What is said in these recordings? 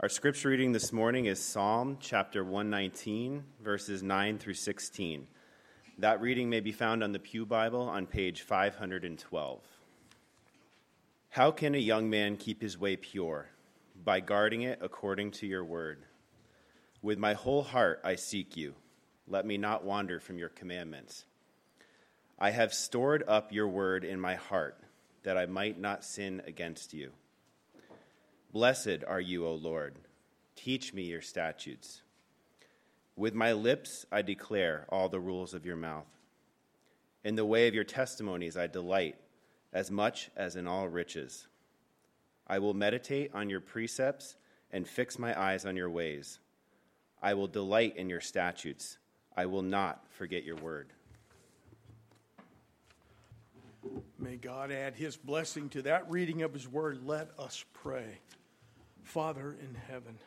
Our scripture reading this morning is Psalm chapter 119, verses 9 through 16. That reading may be found on the Pew Bible on page 512. How can a young man keep his way pure? By guarding it according to your word. With my whole heart I seek you. Let me not wander from your commandments. I have stored up your word in my heart, that I might not sin against you. Blessed are you, O Lord. Teach me your statutes. With my lips I declare all the rules of your mouth. In the way of your testimonies I delight as much as in all riches. I will meditate on your precepts and fix my eyes on your ways. I will delight in your statutes. I will not forget your word. May God add his blessing to that reading of his word. Let us pray. Father in heaven,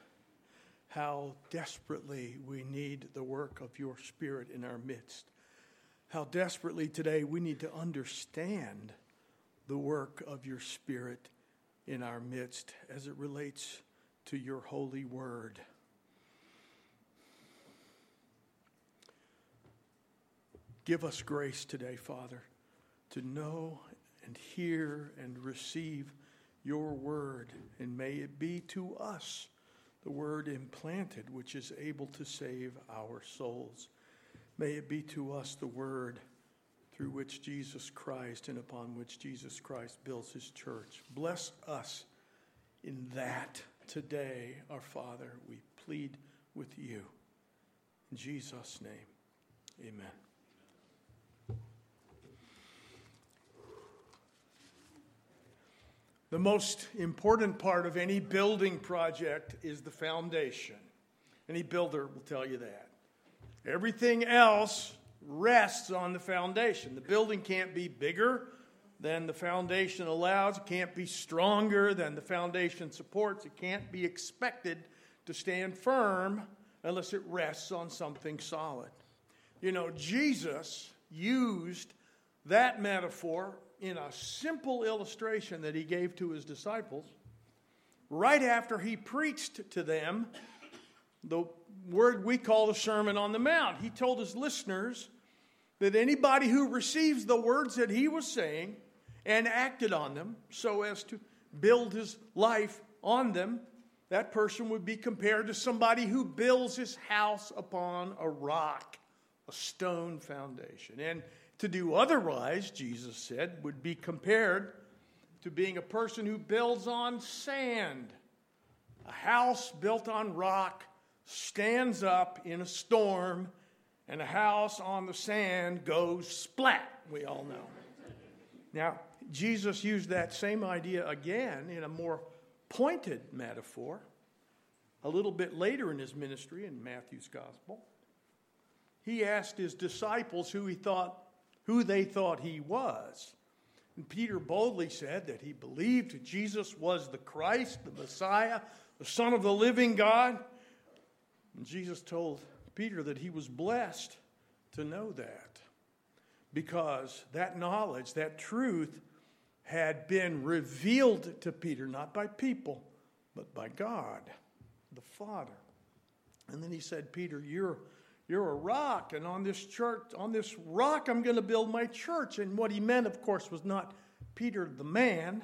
how desperately we need the work of your Spirit in our midst. How desperately today we need to understand the work of your Spirit in our midst as it relates to your holy word. Give us grace today, Father, to know and hear and receive your word, and may it be to us the word implanted, which is able to save our souls. May it be to us the word through which Jesus Christ and upon which Jesus Christ builds his church. Bless us in that today, our Father. We plead with you. In Jesus' name, amen. The most important part of any building project is the foundation. Any builder will tell you that. Everything else rests on the foundation. The building can't be bigger than the foundation allows, it can't be stronger than the foundation supports, it can't be expected to stand firm unless it rests on something solid. You know, Jesus used that metaphor in a simple illustration that he gave to his disciples right after he preached to them the word we call the Sermon on the Mount. He told his listeners that anybody who receives the words that he was saying and acted on them so as to build his life on them, that person would be compared to somebody who builds his house upon a rock, a stone foundation. And to do otherwise, Jesus said, would be compared to being a person who builds on sand. A house built on rock stands up in a storm, and a house on the sand goes splat, we all know. Now, Jesus used that same idea again in a more pointed metaphor a little bit later in his ministry in Matthew's gospel. He asked his disciples who he thought who they thought he was. And Peter boldly said that he believed Jesus was the Christ, the Messiah, the Son of the living God. And Jesus told Peter that he was blessed to know that because that knowledge, that truth, had been revealed to Peter, not by people, but by God, the Father. And then he said, Peter, you're you're a rock, and on this church, on this rock, I'm going to build my church. And what he meant, of course, was not Peter the man,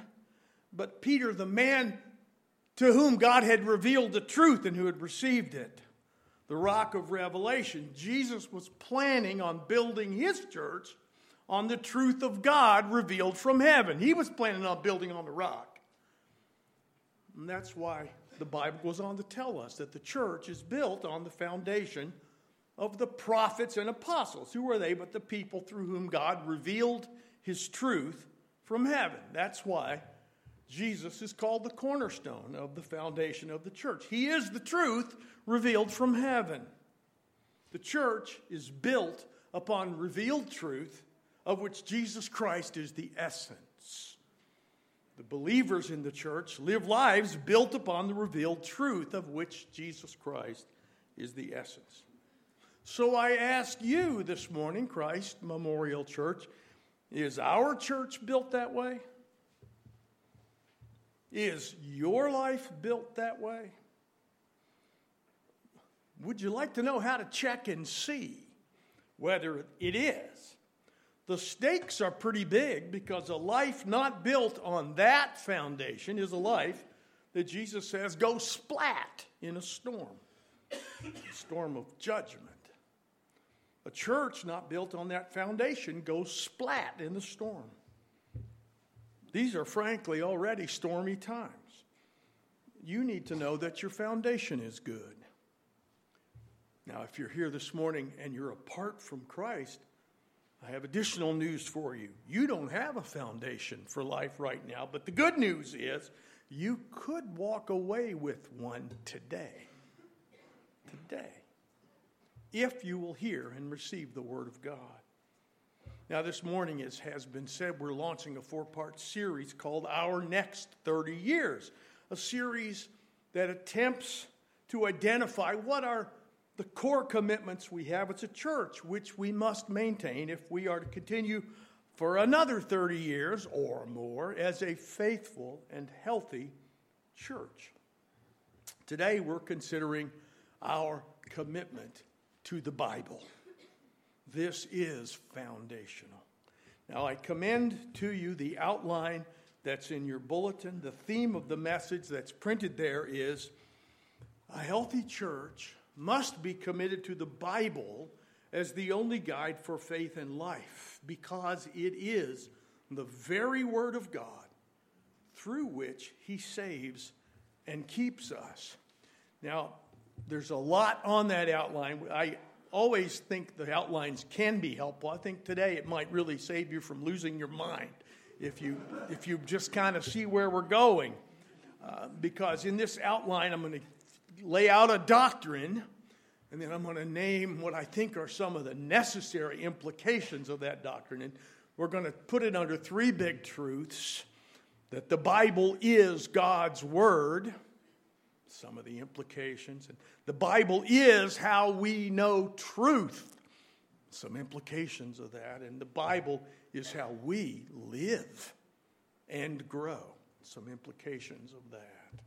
but Peter the man to whom God had revealed the truth and who had received it. The rock of revelation. Jesus was planning on building his church on the truth of God revealed from heaven. He was planning on building on the rock. And that's why the Bible goes on to tell us that the church is built on the foundation of the prophets and apostles. Who are they but the people through whom God revealed his truth from heaven? That's why Jesus is called the cornerstone of the foundation of the church. He is the truth revealed from heaven. The church is built upon revealed truth, of which Jesus Christ is the essence. The believers in the church live lives built upon the revealed truth, of which Jesus Christ is the essence. So I ask you this morning, Christ Memorial Church, is our church built that way? Is your life built that way? would you like to know how to check and see whether it is? The stakes are pretty big because a life not built on that foundation is a life that Jesus says goes splat in a storm, a storm of judgment. A church not built on that foundation goes splat in the storm. These are frankly already stormy times. You need to know that your foundation is good. Now, if you're here this morning and you're apart from Christ, I have additional news for you. You don't have a foundation for life right now, but the good news is you could walk away with one today. Today. If you will hear and receive the Word of God. Now, this morning, as has been said, we're launching a four part series called Our Next 30 Years, a series that attempts to identify what are the core commitments we have as a church, which we must maintain if we are to continue for another 30 years or more as a faithful and healthy church. Today, we're considering our commitment to the Bible. This is foundational. Now, I commend to you the outline that's in your bulletin. The theme of the message that's printed there is a healthy church must be committed to the Bible as the only guide for faith and life because it is the very Word of God through which He saves and keeps us. Now, there's a lot on that outline. I always think the outlines can be helpful. I think today it might really save you from losing your mind if you, if you just kind of see where we're going. Uh, because in this outline, I'm going to lay out a doctrine, and then I'm going to name what I think are some of the necessary implications of that doctrine. And we're going to put it under three big truths that the Bible is God's Word, some of the implications, and the Bible is how we know truth, some implications of that, and the Bible is how we live and grow, some implications of that.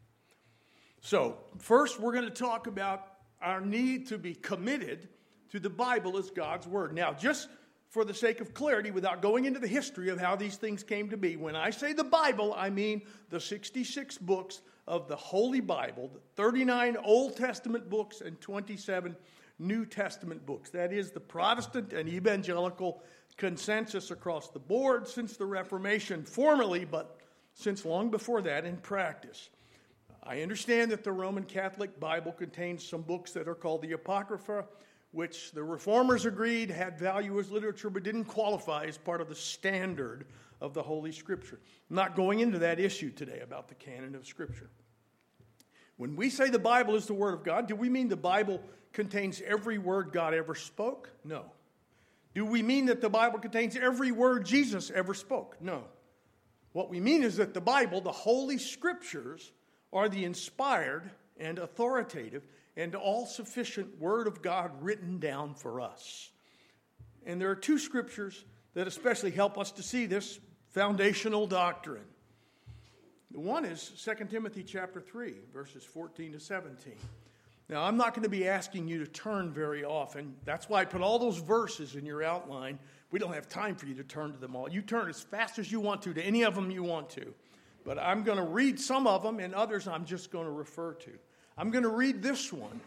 So, first, we're going to talk about our need to be committed to the Bible as God's Word. Now, just for the sake of clarity, without going into the history of how these things came to be, when I say the Bible, I mean the 66 books of the Holy Bible, 39 Old Testament books and 27 New Testament books. That is the Protestant and evangelical consensus across the board since the Reformation, formally, but since long before that in practice. I understand that the Roman Catholic Bible contains some books that are called the Apocrypha, which the reformers agreed had value as literature but didn't qualify as part of the standard of the Holy Scripture. I'm not going into that issue today about the canon of Scripture. When we say the Bible is the Word of God, do we mean the Bible contains every word God ever spoke? No. Do we mean that the Bible contains every word Jesus ever spoke? No. What we mean is that the Bible, the Holy Scriptures, are the inspired and authoritative and all sufficient Word of God written down for us. And there are two scriptures that especially help us to see this foundational doctrine. The one is 2 Timothy chapter 3, verses 14 to 17. Now, I'm not going to be asking you to turn very often. That's why I put all those verses in your outline. We don't have time for you to turn to them all. You turn as fast as you want to, to any of them you want to. But I'm going to read some of them, and others I'm just going to refer to. I'm going to read this one.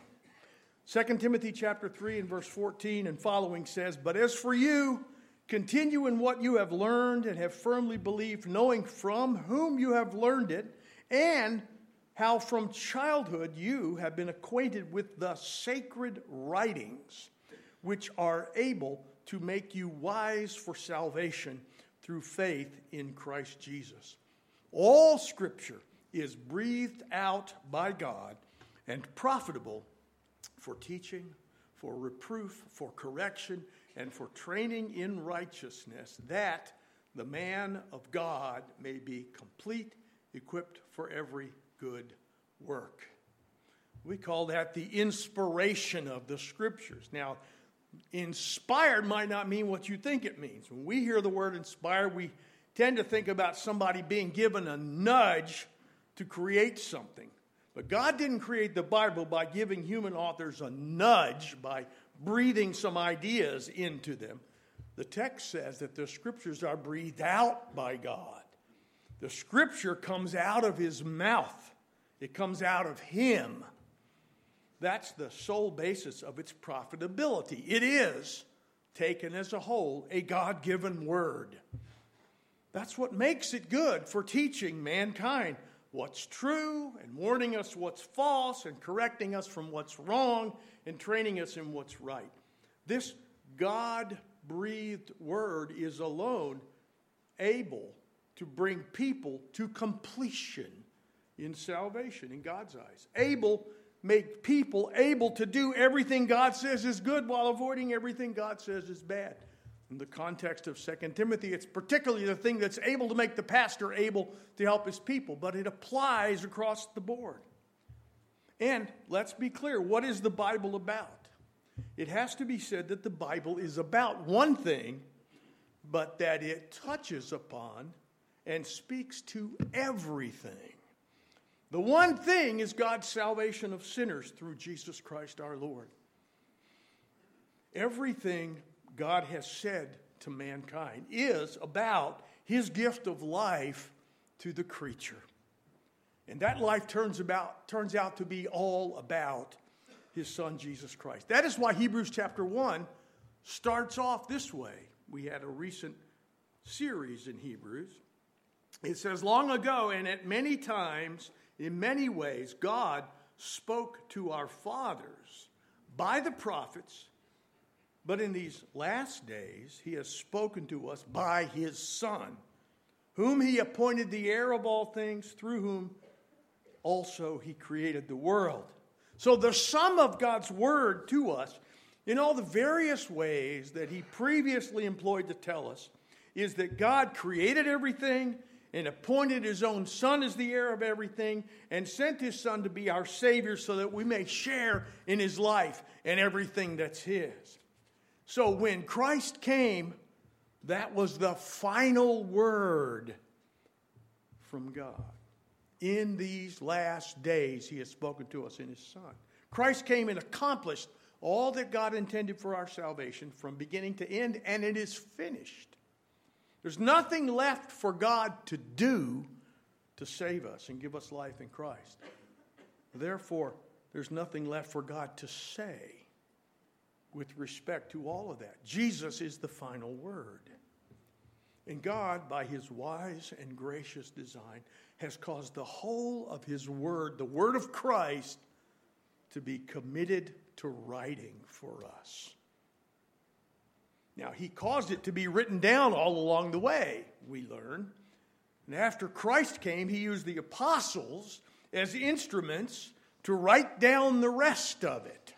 2 Timothy chapter 3 and verse 14 and following says, But as for you, continue in what you have learned and have firmly believed, knowing from whom you have learned it, and how from childhood you have been acquainted with the sacred writings, which are able to make you wise for salvation through faith in Christ Jesus. All scripture is breathed out by God and profitable for teaching, for reproof, for correction, and for training in righteousness, that the man of God may be complete, equipped for every good work. We call that the inspiration of the scriptures. Now, inspired might not mean what you think it means. When we hear the word inspired, we tend to think about somebody being given a nudge to create something, But God didn't create the Bible by giving human authors a nudge, by breathing some ideas into them. The text says that the scriptures are breathed out by God. The scripture comes out of his mouth, it comes out of him. That's the sole basis of its profitability. It is, taken as a whole, a God given word. That's what makes it good for teaching mankind what's true and warning us what's false and correcting us from what's wrong and training us in what's right. This God breathed word is alone able to bring people to completion in salvation in God's eyes. Able make people able to do everything God says is good while avoiding everything God says is bad. In the context of 2 Timothy, it's particularly the thing that's able to make the pastor able to help his people, but it applies across the board. And let's be clear what is the Bible about? It has to be said that the Bible is about one thing, but that it touches upon and speaks to everything. The one thing is God's salvation of sinners through Jesus Christ our Lord. Everything God has said to mankind is about his gift of life to the creature. And that life turns, about, turns out to be all about his son Jesus Christ. That is why Hebrews chapter 1 starts off this way. We had a recent series in Hebrews. It says, Long ago and at many times, in many ways, God spoke to our fathers by the prophets but in these last days, he has spoken to us by his Son, whom he appointed the heir of all things, through whom also he created the world. So, the sum of God's word to us, in all the various ways that he previously employed to tell us, is that God created everything and appointed his own Son as the heir of everything and sent his Son to be our Savior so that we may share in his life and everything that's his. So when Christ came, that was the final word from God. In these last days, He has spoken to us in His Son. Christ came and accomplished all that God intended for our salvation from beginning to end, and it is finished. There's nothing left for God to do to save us and give us life in Christ. Therefore, there's nothing left for God to say with respect to all of that. Jesus is the final word. And God, by his wise and gracious design, has caused the whole of his word, the word of Christ, to be committed to writing for us. Now, he caused it to be written down all along the way, we learn. And after Christ came, he used the apostles as instruments to write down the rest of it.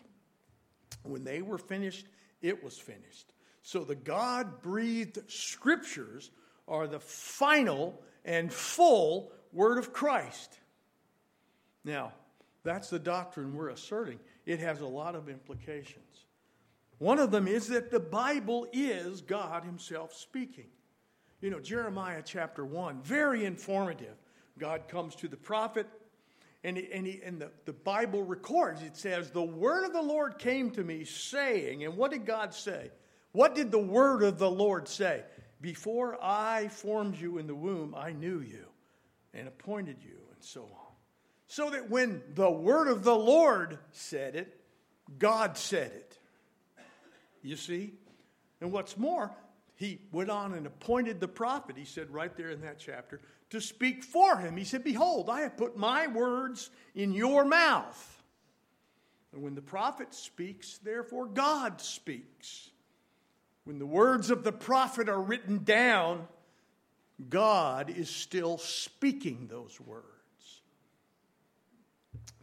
When they were finished, it was finished. So the God breathed scriptures are the final and full word of Christ. Now, that's the doctrine we're asserting. It has a lot of implications. One of them is that the Bible is God Himself speaking. You know, Jeremiah chapter 1, very informative. God comes to the prophet and, and, he, and the, the Bible records, it says, The word of the Lord came to me saying, and what did God say? What did the word of the Lord say? Before I formed you in the womb, I knew you and appointed you, and so on. So that when the word of the Lord said it, God said it. You see? And what's more, he went on and appointed the prophet, he said right there in that chapter, to speak for him. He said, Behold, I have put my words in your mouth. And when the prophet speaks, therefore God speaks. When the words of the prophet are written down, God is still speaking those words.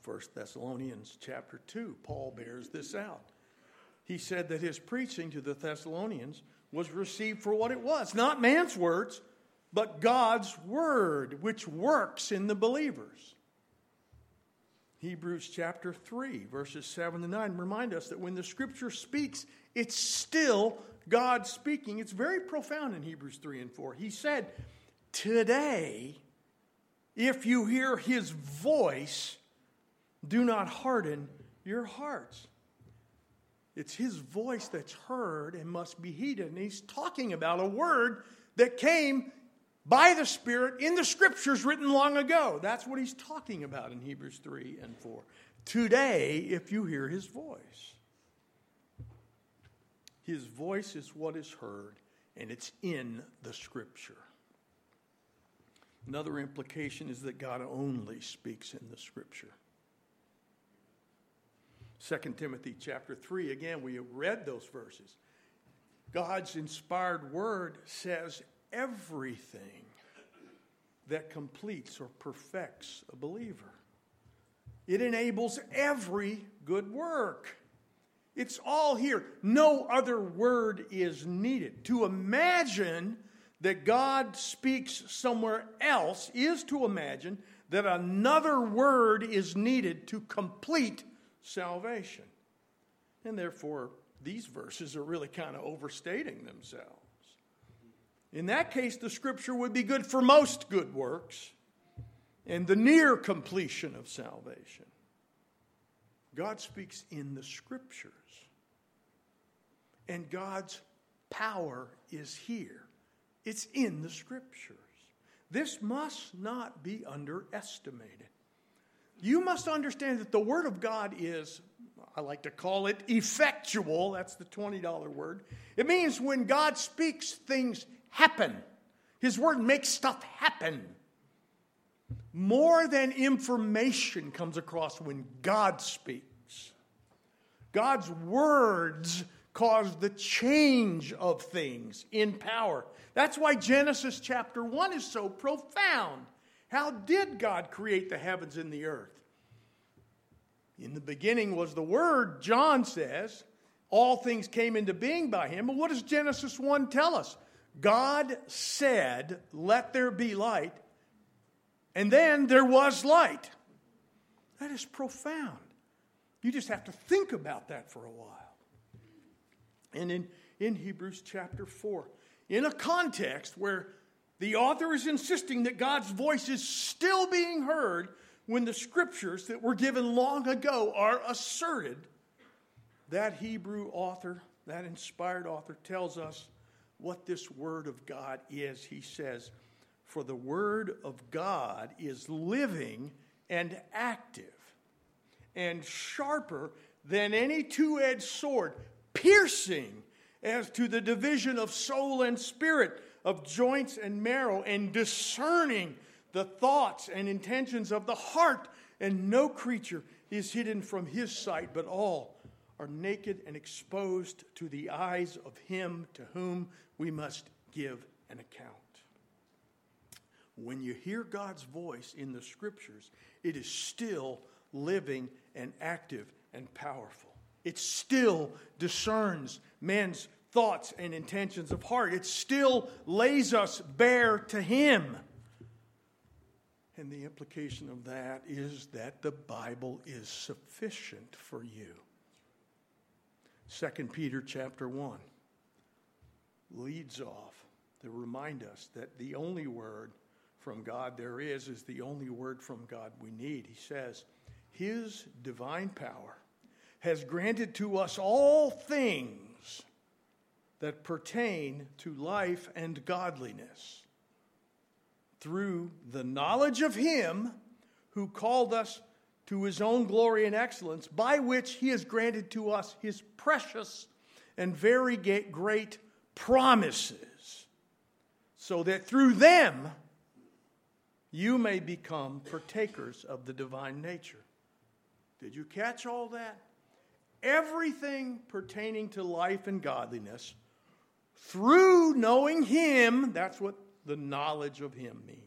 1 Thessalonians chapter 2, Paul bears this out. He said that his preaching to the Thessalonians was received for what it was, not man's words, but God's word, which works in the believers. Hebrews chapter 3, verses 7 to 9 remind us that when the scripture speaks, it's still God speaking. It's very profound in Hebrews 3 and 4. He said, Today, if you hear his voice, Do not harden your hearts. It's his voice that's heard and must be heeded. And he's talking about a word that came by the Spirit in the scriptures written long ago. That's what he's talking about in Hebrews 3 and 4. Today, if you hear his voice, his voice is what is heard, and it's in the scripture. Another implication is that God only speaks in the scripture. 2 Timothy chapter 3, again, we have read those verses. God's inspired word says everything that completes or perfects a believer. It enables every good work. It's all here. No other word is needed. To imagine that God speaks somewhere else is to imagine that another word is needed to complete salvation. And therefore, these verses are really kind of overstating themselves. In that case, the scripture would be good for most good works and the near completion of salvation. God speaks in the scriptures, and God's power is here. It's in the scriptures. This must not be underestimated. You must understand that the Word of God is, I like to call it effectual. That's the $20 word. It means when God speaks, things happen. His Word makes stuff happen. More than information comes across when God speaks. God's words cause the change of things in power. That's why Genesis chapter 1 is so profound. How did God create the heavens and the earth? In the beginning was the Word, John says. All things came into being by him. But what does Genesis 1 tell us? God said, Let there be light. And then there was light. That is profound. You just have to think about that for a while. And in, in Hebrews chapter 4, in a context where the author is insisting that God's voice is still being heard when the scriptures that were given long ago are asserted, that Hebrew author, that inspired author, tells us what this word of God is. He says, For the word of God is living and active and sharper than any two edged sword, piercing as to the division of soul and spirit of joints and marrow and discerning the thoughts and intentions of the heart. And no creature is hidden from his sight, but all are naked and exposed to the eyes of him to whom we must give an account. When you hear God's voice in the scriptures, it is still living and active and powerful. It still discerns men's thoughts and intentions of heart. It still lays us bare to Him. And the implication of that is that the Bible is sufficient for you. 2 Peter chapter 1 leads off to remind us that the only word from God there is is the only word from God we need. He says, His divine power has granted to us all things that pertain to life and godliness through the knowledge of Him who called us to His own glory and excellence, by which He has granted to us His precious and very great promises, so that through them you may become partakers of the divine nature. Did you catch all that? Everything pertaining to life and godliness through knowing Him, that's what the knowledge of Him means.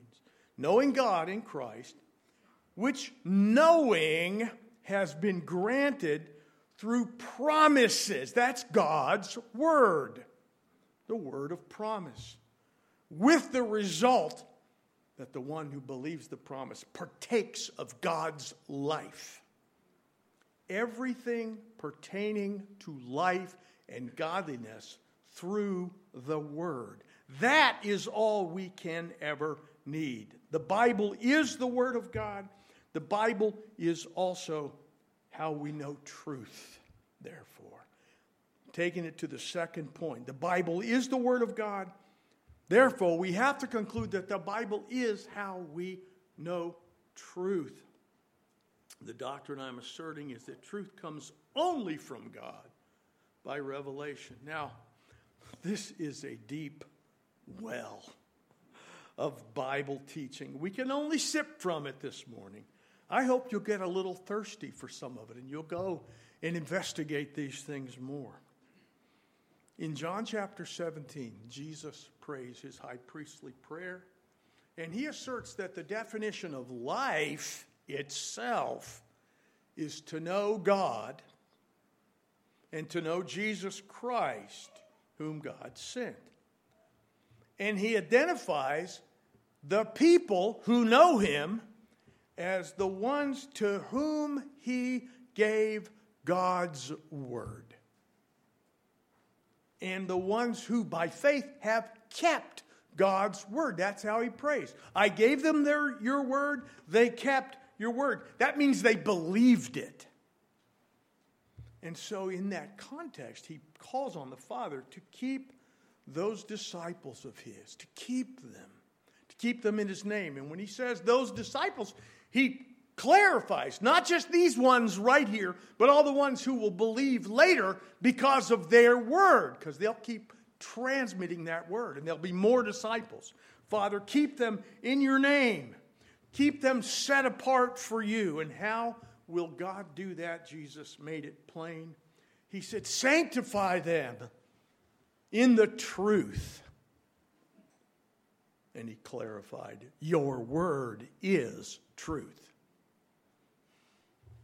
Knowing God in Christ, which knowing has been granted through promises. That's God's word, the word of promise. With the result that the one who believes the promise partakes of God's life. Everything pertaining to life and godliness through the Word. That is all we can ever need. The Bible is the Word of God. The Bible is also how we know truth, therefore. Taking it to the second point, the Bible is the Word of God. Therefore, we have to conclude that the Bible is how we know truth. The doctrine I'm asserting is that truth comes only from God by revelation. Now, this is a deep well of Bible teaching. We can only sip from it this morning. I hope you'll get a little thirsty for some of it and you'll go and investigate these things more. In John chapter 17, Jesus prays his high priestly prayer, and he asserts that the definition of life itself is to know God and to know Jesus Christ, whom God sent. And he identifies the people who know him as the ones to whom he gave God's word. And the ones who by faith have kept God's word. That's how he prays. I gave them their, your word, they kept your word. That means they believed it. And so, in that context, he calls on the Father to keep those disciples of his, to keep them, to keep them in his name. And when he says those disciples, he clarifies not just these ones right here, but all the ones who will believe later because of their word, because they'll keep transmitting that word and there'll be more disciples. Father, keep them in your name, keep them set apart for you. And how will God do that? Jesus made it plain. He said, Sanctify them in the truth. And he clarified, Your word is truth.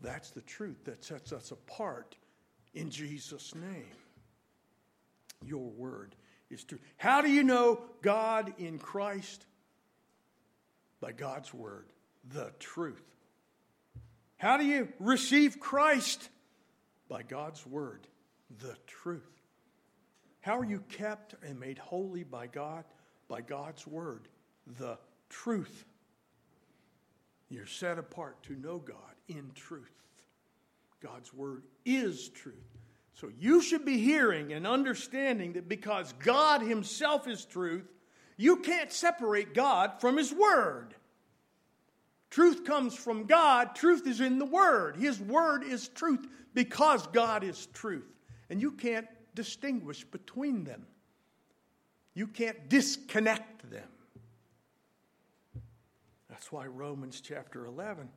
That's the truth that sets us apart in Jesus' name. Your word is true. How do you know God in Christ? By God's word, the truth. How do you receive Christ? By God's word, the truth. How are you kept and made holy by God? By God's word, the truth. You're set apart to know God in truth. God's word is truth. So you should be hearing and understanding that because God Himself is truth, you can't separate God from His word. Truth comes from God, truth is in the Word. His Word is truth because God is truth. And you can't distinguish between them, you can't disconnect them. That's why Romans chapter 11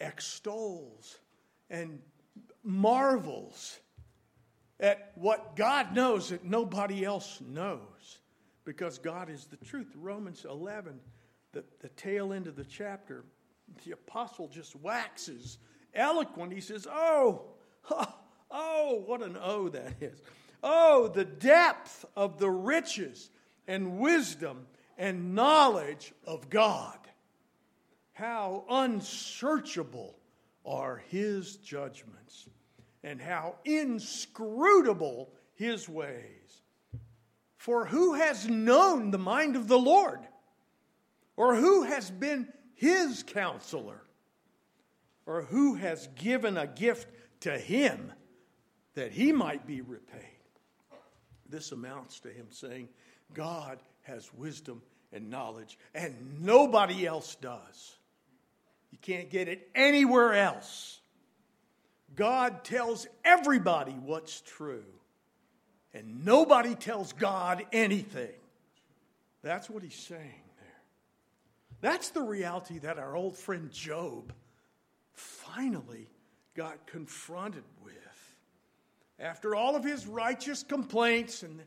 extols and marvels at what God knows that nobody else knows because God is the truth. Romans 11, the, the tail end of the chapter, the apostle just waxes eloquent. He says, Oh, oh, what an oh that is. Oh, the depth of the riches and wisdom and knowledge of God. How unsearchable are his judgments, and how inscrutable his ways. For who has known the mind of the Lord? Or who has been his counselor? Or who has given a gift to him that he might be repaid? This amounts to him saying, God has wisdom and knowledge, and nobody else does. You can't get it anywhere else. God tells everybody what's true, and nobody tells God anything. That's what he's saying there. That's the reality that our old friend Job finally got confronted with. After all of his righteous complaints, and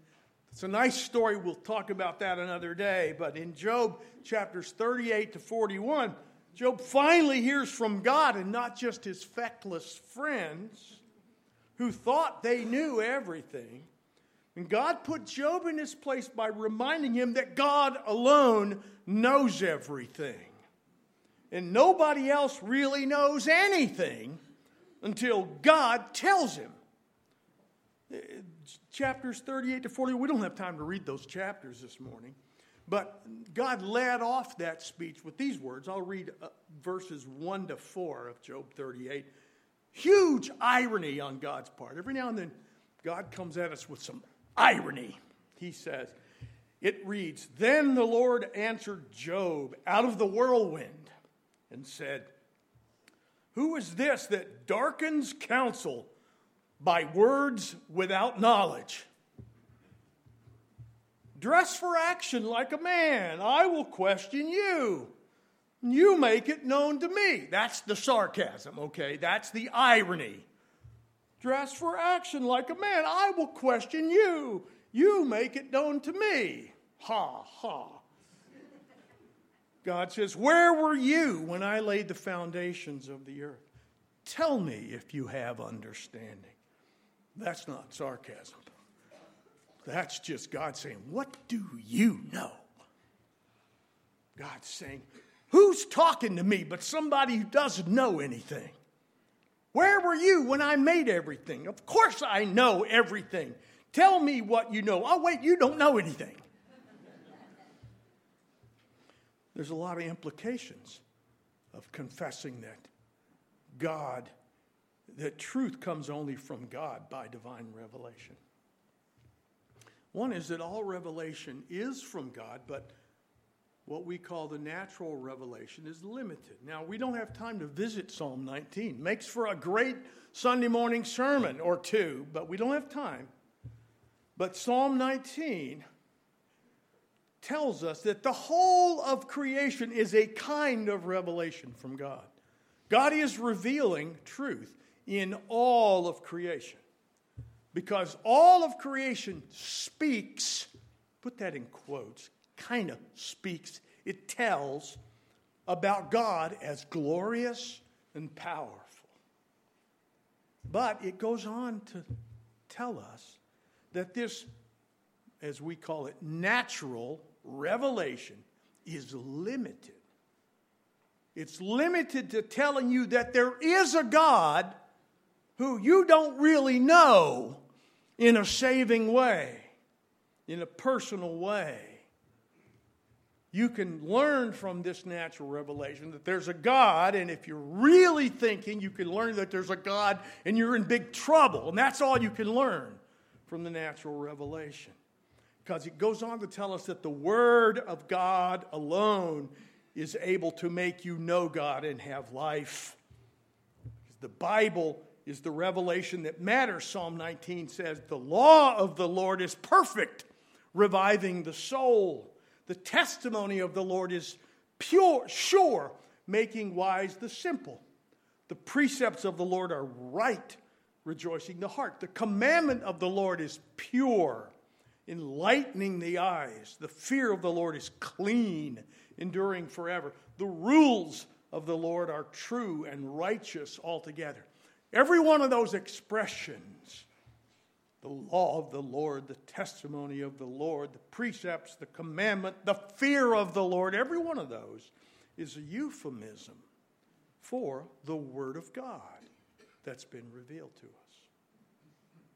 it's a nice story, we'll talk about that another day, but in Job chapters 38 to 41, Job finally hears from God and not just his feckless friends who thought they knew everything. And God put Job in his place by reminding him that God alone knows everything. And nobody else really knows anything until God tells him. Uh, chapters 38 to 40, we don't have time to read those chapters this morning. But God led off that speech with these words. I'll read uh, verses 1 to 4 of Job 38. Huge irony on God's part. Every now and then, God comes at us with some irony. He says, it reads, Then the Lord answered Job out of the whirlwind and said, Who is this that darkens counsel by words without knowledge? Dress for action like a man. I will question you. You make it known to me. That's the sarcasm, okay? That's the irony. Dress for action like a man. I will question you. You make it known to me. Ha, ha. God says, Where were you when I laid the foundations of the earth? Tell me if you have understanding. That's not sarcasm. That's just God saying, What do you know? God's saying, Who's talking to me but somebody who doesn't know anything? Where were you when I made everything? Of course I know everything. Tell me what you know. Oh, wait, you don't know anything. There's a lot of implications of confessing that God, that truth comes only from God by divine revelation. One is that all revelation is from God, but what we call the natural revelation is limited. Now, we don't have time to visit Psalm 19. Makes for a great Sunday morning sermon or two, but we don't have time. But Psalm 19 tells us that the whole of creation is a kind of revelation from God. God is revealing truth in all of creation because all of creation speaks, put that in quotes, kind of speaks, it tells about God as glorious and powerful. But it goes on to tell us that this, as we call it, natural revelation is limited. It's limited to telling you that there is a God who you don't really know in a saving way, in a personal way. You can learn from this natural revelation that there's a God, and if you're really thinking, you can learn that there's a God and you're in big trouble. And that's all you can learn from the natural revelation because it goes on to tell us that the Word of God alone is able to make you know God and have life. The Bible is the revelation that matters. Psalm 19 says, The law of the Lord is perfect, reviving the soul. The testimony of the Lord is pure, sure, making wise the simple. The precepts of the Lord are right, rejoicing the heart. The commandment of the Lord is pure enlightening the eyes. The fear of the Lord is clean, enduring forever. The rules of the Lord are true and righteous altogether. Every one of those expressions, the law of the Lord, the testimony of the Lord, the precepts, the commandment, the fear of the Lord, every one of those is a euphemism for the Word of God that's been revealed to us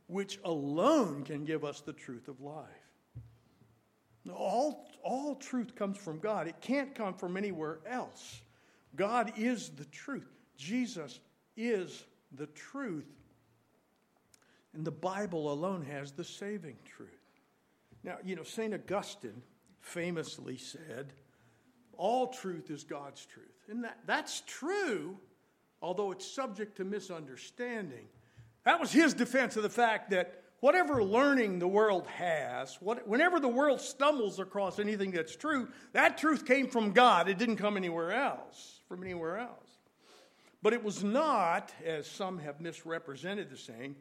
which alone can give us the truth of life. All, all truth comes from God. It can't come from anywhere else. God is the truth. Jesus is the truth. And the Bible alone has the saving truth. Now, you know, St. Augustine famously said, All truth is God's truth. And that, that's true, although it's subject to misunderstanding. That was his defense of the fact that whatever learning the world has, what, whenever the world stumbles across anything that's true, that truth came from God. It didn't come anywhere else, from anywhere else. But it was not, as some have misrepresented the saying,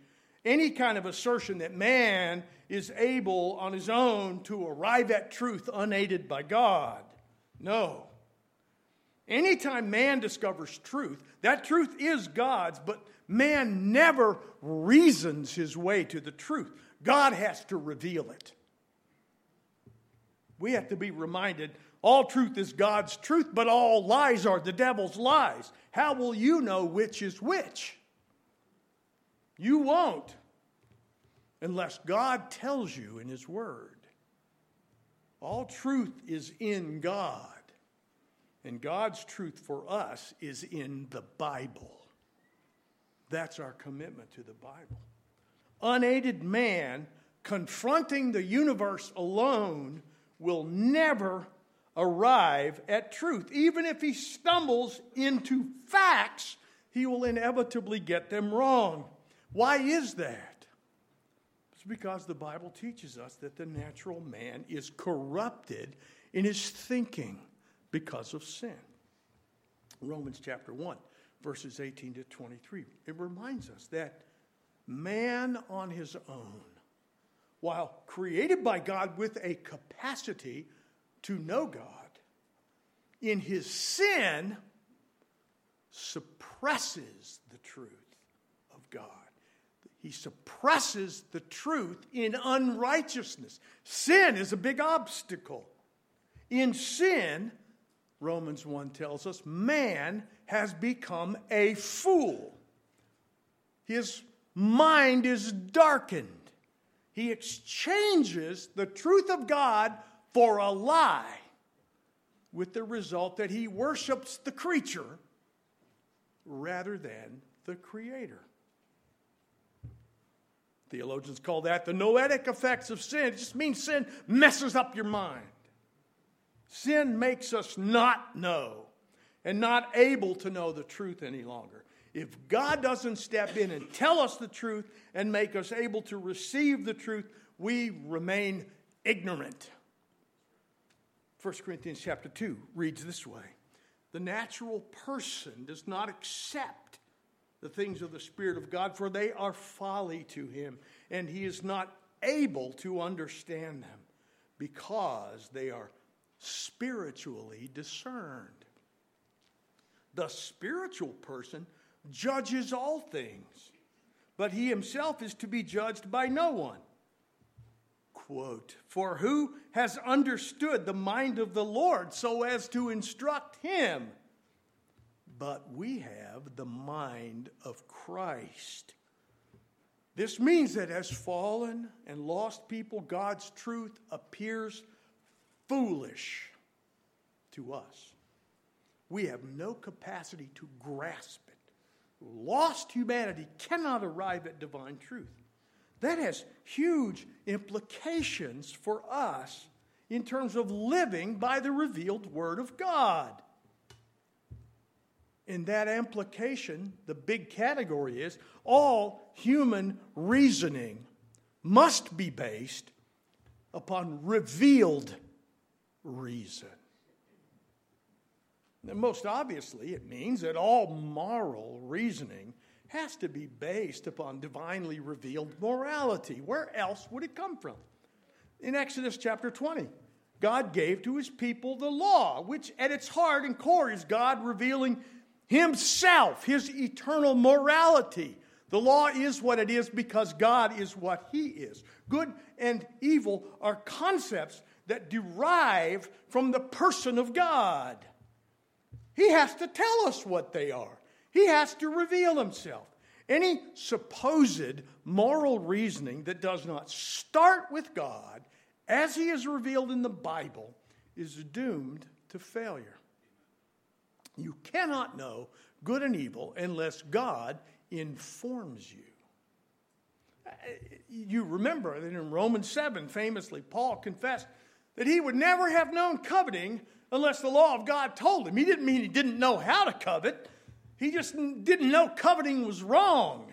any kind of assertion that man is able on his own to arrive at truth unaided by God. No. Anytime man discovers truth, that truth is God's, but Man never reasons his way to the truth, God has to reveal it. We have to be reminded all truth is God's truth, but all lies are the devil's lies. How will you know which is which? You won't unless God tells you in His Word. All truth is in God. And God's truth for us is in the Bible. That's our commitment to the Bible. Unaided man confronting the universe alone will never arrive at truth. Even if he stumbles into facts, he will inevitably get them wrong. Why is that? It's because the Bible teaches us that the natural man is corrupted in his thinking because of sin. Romans chapter 1, verses 18 to 23. It reminds us that man on his own, while created by God with a capacity to know God, in his sin suppresses the truth of God. He suppresses the truth in unrighteousness. Sin is a big obstacle. In sin, Romans 1 tells us, man has become a fool. His mind is darkened. He exchanges the truth of God for a lie, with the result that he worships the creature rather than the creator. Theologians call that the noetic effects of sin. It just means sin messes up your mind. Sin makes us not know and not able to know the truth any longer. If God doesn't step in and tell us the truth and make us able to receive the truth, we remain ignorant. 1 Corinthians chapter 2 reads this way The natural person does not accept the things of the Spirit of God, for they are folly to him, and he is not able to understand them because they are spiritually discerned. The spiritual person judges all things, but he himself is to be judged by no one. Quote, For who has understood the mind of the Lord so as to instruct him? But we have the mind of Christ. This means that as fallen and lost people, God's truth appears foolish to us. We have no capacity to grasp it. Lost humanity cannot arrive at divine truth. That has huge implications for us in terms of living by the revealed Word of God. In that implication, the big category is all human reasoning must be based upon revealed reason. And most obviously, it means that all moral reasoning has to be based upon divinely revealed morality. Where else would it come from? In Exodus chapter 20, God gave to his people the law, which at its heart and core is God revealing himself, his eternal morality. The law is what it is because God is what he is. Good and evil are concepts that derive from the person of God. He has to tell us what they are, He has to reveal Himself. Any supposed moral reasoning that does not start with God, as He is revealed in the Bible, is doomed to failure. You cannot know good and evil unless God informs you. Uh, you remember that in Romans 7, famously, Paul confessed that he would never have known coveting unless the law of God told him. He didn't mean he didn't know how to covet, he just didn't know coveting was wrong.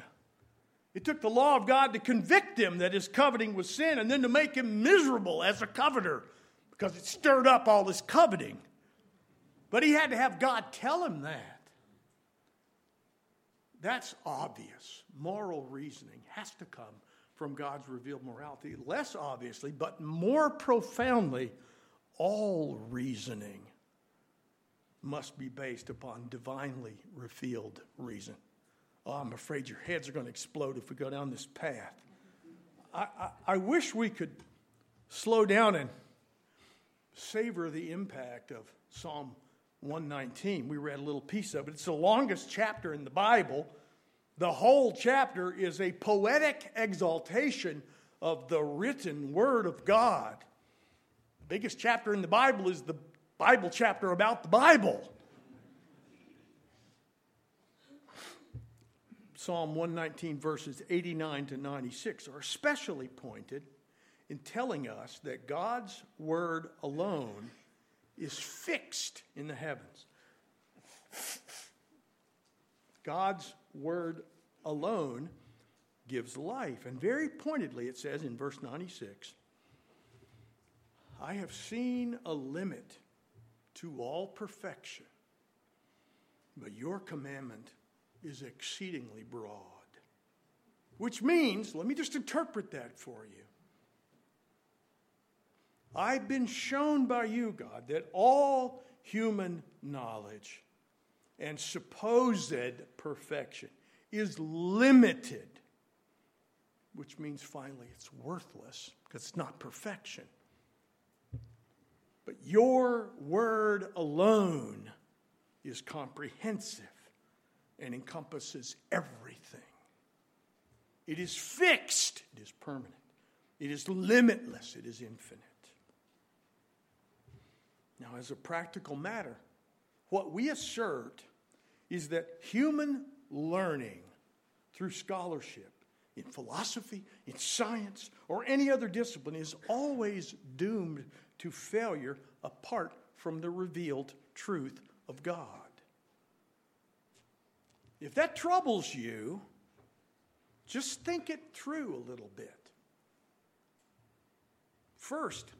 It took the law of God to convict him that his coveting was sin and then to make him miserable as a coveter because it stirred up all his coveting. But he had to have God tell him that. That's obvious. Moral reasoning has to come from God's revealed morality. Less obviously, but more profoundly, all reasoning must be based upon divinely revealed reason. Oh, I'm afraid your heads are going to explode if we go down this path. I, I, I wish we could slow down and savor the impact of Psalm 119. We read a little piece of it. It's the longest chapter in the Bible the whole chapter is a poetic exaltation of the written word of God. The biggest chapter in the Bible is the Bible chapter about the Bible. Psalm 119, verses 89 to 96, are especially pointed in telling us that God's word alone is fixed in the heavens. God's word alone gives life. And very pointedly, it says in verse 96 I have seen a limit to all perfection, but your commandment is exceedingly broad. Which means, let me just interpret that for you. I've been shown by you, God, that all human knowledge and supposed perfection is limited, which means finally it's worthless because it's not perfection. But your word alone is comprehensive and encompasses everything. It is fixed, it is permanent, it is limitless, it is infinite. Now, as a practical matter, what we assert is that human learning through scholarship in philosophy, in science, or any other discipline is always doomed to failure apart from the revealed truth of God. If that troubles you, just think it through a little bit. First,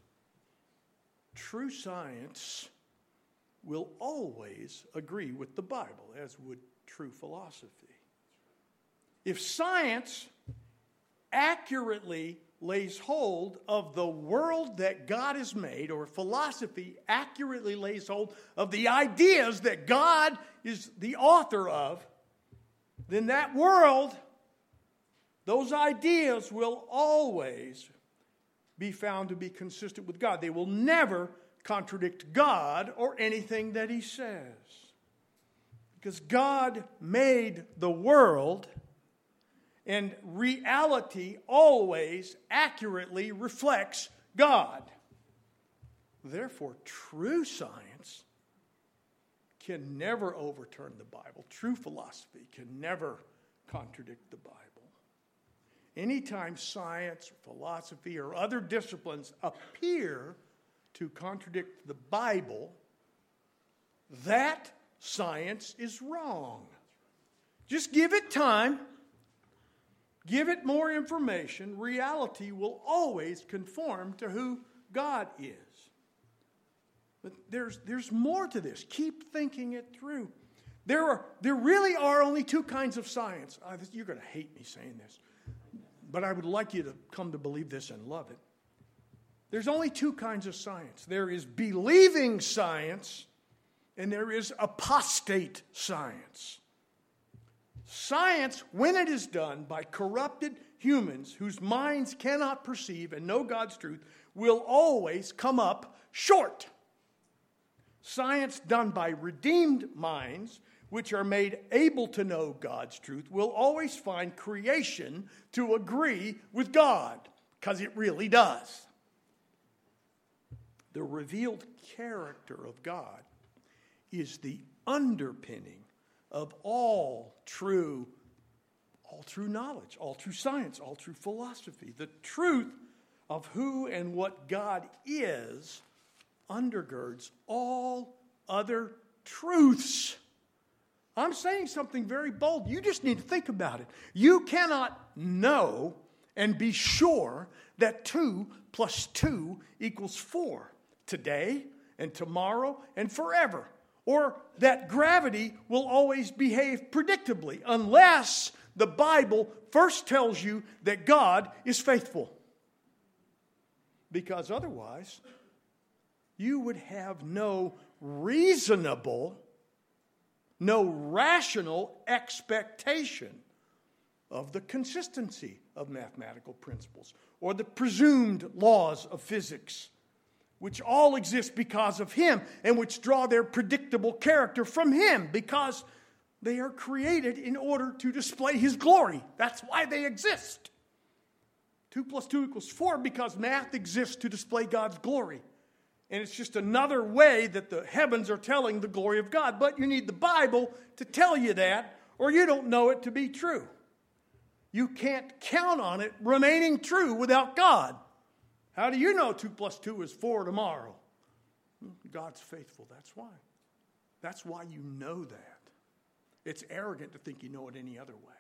true science will always agree with the Bible, as would true philosophy. If science accurately lays hold of the world that God has made, or philosophy accurately lays hold of the ideas that God is the author of, then that world, those ideas will always be found to be consistent with God. They will never contradict God or anything that He says. Because God made the world, and reality always accurately reflects God. Therefore, true science can never overturn the Bible. True philosophy can never contradict the Bible. Anytime science, philosophy, or other disciplines appear to contradict the Bible, that science is wrong. Just give it time, give it more information. Reality will always conform to who God is. But there's, there's more to this. Keep thinking it through. There, are, there really are only two kinds of science. Uh, you're going to hate me saying this, but I would like you to come to believe this and love it. There's only two kinds of science there is believing science, and there is apostate science. Science, when it is done by corrupted humans whose minds cannot perceive and know God's truth, will always come up short. Science done by redeemed minds, which are made able to know God's truth, will always find creation to agree with God, because it really does the revealed character of God is the underpinning of all true all true knowledge, all true science, all true philosophy. The truth of who and what God is undergirds all other truths. I'm saying something very bold. You just need to think about it. You cannot know and be sure that 2 plus 2 equals 4 today and tomorrow and forever. Or that gravity will always behave predictably unless the Bible first tells you that God is faithful. Because otherwise, you would have no reasonable, no rational expectation of the consistency of mathematical principles or the presumed laws of physics which all exist because of Him and which draw their predictable character from Him because they are created in order to display His glory. That's why they exist. 2 plus 2 equals 4 because math exists to display God's glory. and it's just another way that the heavens are telling the glory of God. But you need the Bible to tell you that, or you don't know it to be true. You can't count on it remaining true without God. How do you know 2 plus 2 is 4 tomorrow? God's faithful, that's why. That's why you know that. It's arrogant to think you know it any other way.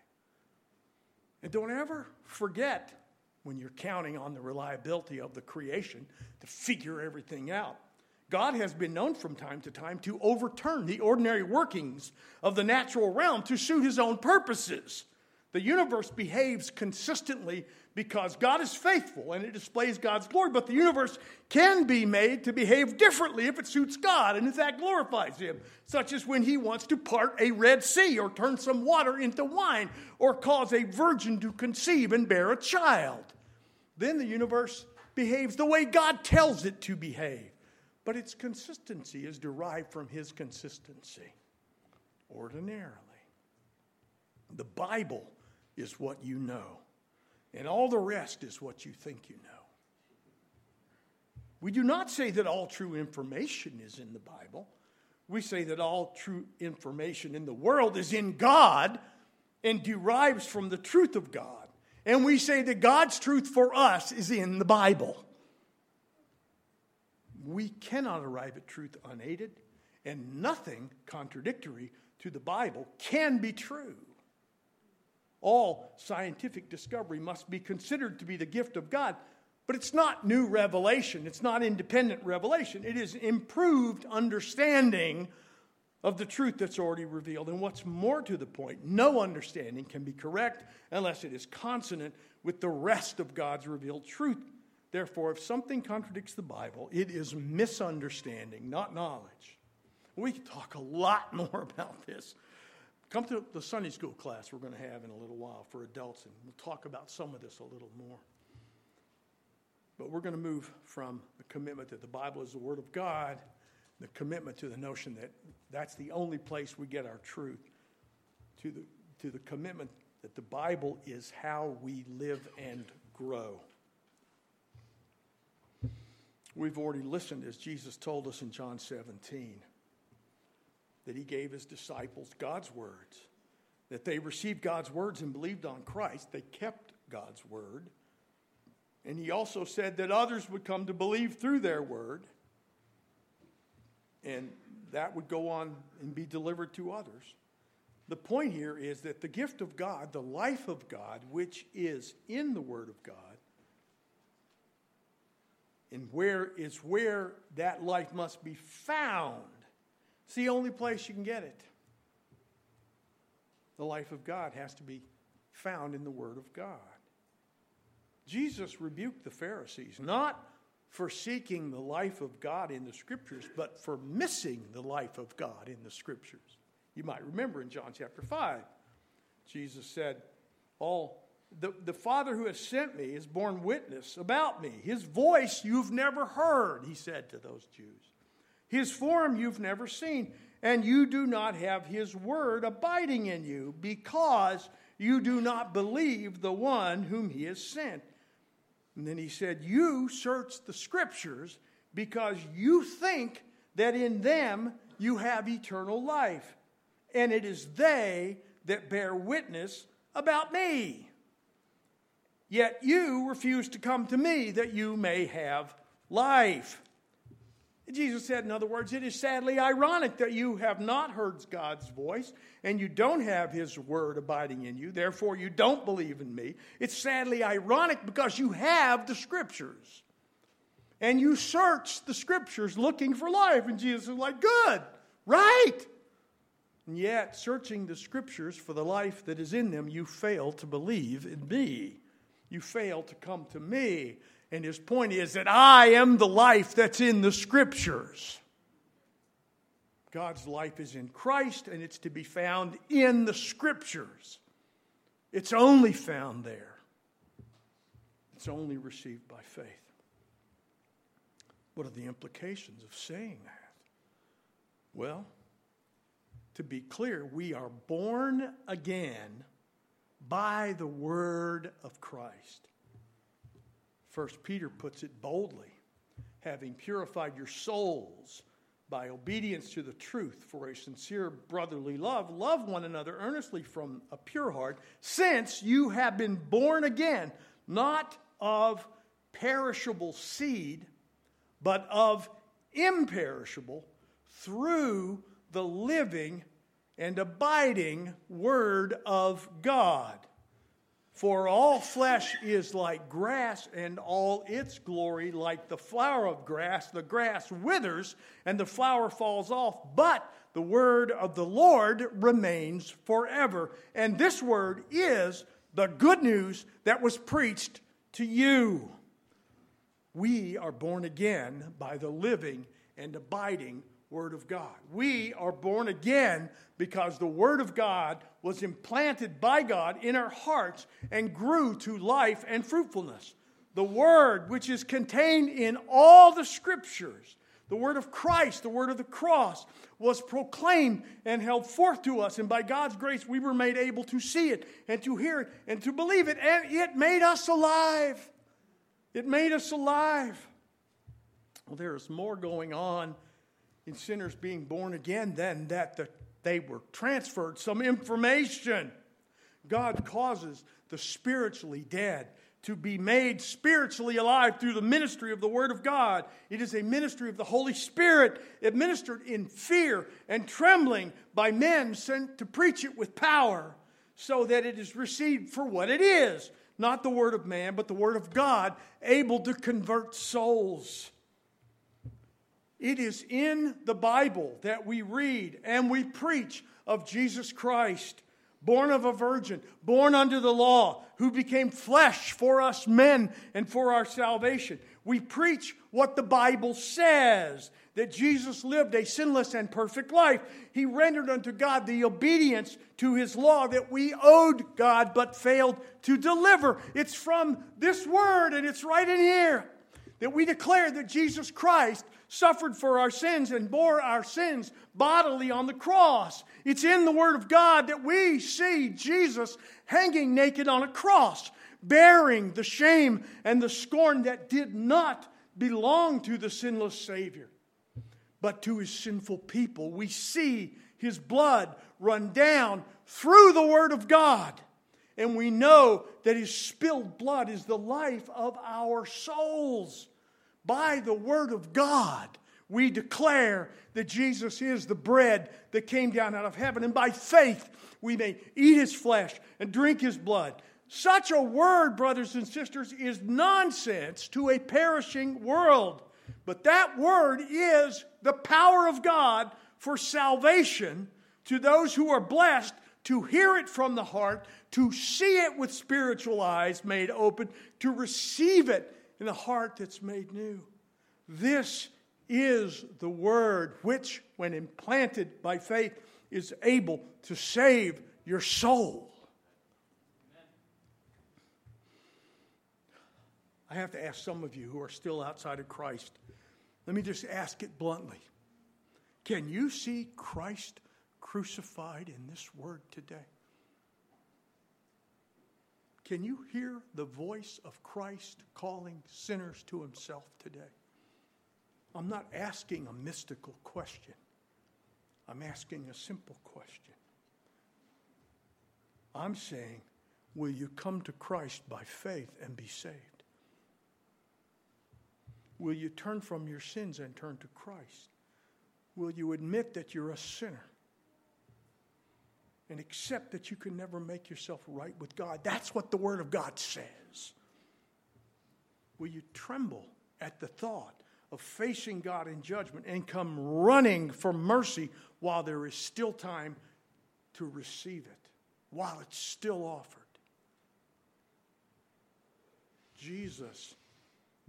And don't ever forget when you're counting on the reliability of the creation to figure everything out. God has been known from time to time to overturn the ordinary workings of the natural realm to suit his own purposes. The universe behaves consistently because God is faithful and it displays God's glory, but the universe can be made to behave differently if it suits God and if that glorifies Him, such as when He wants to part a Red Sea or turn some water into wine or cause a virgin to conceive and bear a child. Then the universe behaves the way God tells it to behave, but its consistency is derived from His consistency ordinarily. The Bible is what you know. And all the rest is what you think you know. We do not say that all true information is in the Bible. We say that all true information in the world is in God and derives from the truth of God. And we say that God's truth for us is in the Bible. We cannot arrive at truth unaided, and nothing contradictory to the Bible can be true. All scientific discovery must be considered to be the gift of God. But it's not new revelation, it's not independent revelation. It is improved understanding of the truth that's already revealed. And what's more to the point, no understanding can be correct unless it is consonant with the rest of God's revealed truth. Therefore, if something contradicts the Bible, it is misunderstanding, not knowledge. We could talk a lot more about this. Come to the Sunday school class we're going to have in a little while for adults, and we'll talk about some of this a little more. But we're going to move from the commitment that the Bible is the Word of God, the commitment to the notion that that's the only place we get our truth, to the, to the commitment that the Bible is how we live and grow. We've already listened as Jesus told us in John 17 that he gave his disciples God's words, that they received God's words and believed on Christ. They kept God's word. And he also said that others would come to believe through their word, and that would go on and be delivered to others. The point here is that the gift of God, the life of God, which is in the Word of God, and where is where that life must be found it's the only place you can get it. The life of God has to be found in the Word of God. Jesus rebuked the Pharisees, not for seeking the life of God in the Scriptures, but for missing the life of God in the Scriptures. You might remember in John chapter 5, Jesus said, All the, the Father who has sent me is borne witness about me. His voice you've never heard, he said to those Jews. His form you've never seen, and you do not have his word abiding in you because you do not believe the one whom he has sent. And then he said, You search the scriptures because you think that in them you have eternal life, and it is they that bear witness about me. Yet you refuse to come to me that you may have life. Jesus said, in other words, it is sadly ironic that you have not heard God's voice and you don't have his word abiding in you. Therefore, you don't believe in me. It's sadly ironic because you have the scriptures and you search the scriptures looking for life. And Jesus is like, good, right. And yet, searching the scriptures for the life that is in them, you fail to believe in me. You fail to come to me and his point is that I am the life that's in the scriptures. God's life is in Christ, and it's to be found in the scriptures. It's only found there, it's only received by faith. What are the implications of saying that? Well, to be clear, we are born again by the word of Christ. First Peter puts it boldly having purified your souls by obedience to the truth for a sincere brotherly love, love one another earnestly from a pure heart, since you have been born again, not of perishable seed, but of imperishable, through the living and abiding Word of God. For all flesh is like grass, and all its glory like the flower of grass. The grass withers, and the flower falls off, but the word of the Lord remains forever. And this word is the good news that was preached to you. We are born again by the living and abiding Word of God. We are born again because the Word of God was implanted by God in our hearts and grew to life and fruitfulness. The Word, which is contained in all the Scriptures, the Word of Christ, the Word of the cross, was proclaimed and held forth to us. And by God's grace, we were made able to see it and to hear it and to believe it. And it made us alive. It made us alive. Well, there is more going on in sinners being born again then that the, they were transferred some information. God causes the spiritually dead to be made spiritually alive through the ministry of the Word of God. It is a ministry of the Holy Spirit, administered in fear and trembling by men sent to preach it with power, so that it is received for what it is not the Word of man, but the Word of God, able to convert souls. It is in the Bible that we read and we preach of Jesus Christ, born of a virgin, born under the law, who became flesh for us men and for our salvation. We preach what the Bible says that Jesus lived a sinless and perfect life. He rendered unto God the obedience to his law that we owed God but failed to deliver. It's from this word, and it's right in here that we declare that Jesus Christ suffered for our sins and bore our sins bodily on the cross. It's in the Word of God that we see Jesus hanging naked on a cross, bearing the shame and the scorn that did not belong to the sinless Savior, but to his sinful people. We see his blood run down through the Word of God. And we know that his spilled blood is the life of our souls by the Word of God, we declare that Jesus is the bread that came down out of heaven. And by faith, we may eat his flesh and drink his blood. Such a word, brothers and sisters, is nonsense to a perishing world. But that word is the power of God for salvation to those who are blessed to hear it from the heart, to see it with spiritual eyes made open, to receive it in a heart that's made new. This is the word which, when implanted by faith, is able to save your soul. I have to ask some of you who are still outside of Christ. Let me just ask it bluntly. Can you see Christ crucified in this word today? Can you hear the voice of Christ calling sinners to himself today? I'm not asking a mystical question. I'm asking a simple question. I'm saying, will you come to Christ by faith and be saved? Will you turn from your sins and turn to Christ? Will you admit that you're a sinner? And accept that you can never make yourself right with God. That's what the Word of God says. Will you tremble at the thought of facing God in judgment and come running for mercy while there is still time to receive it, while it's still offered? Jesus,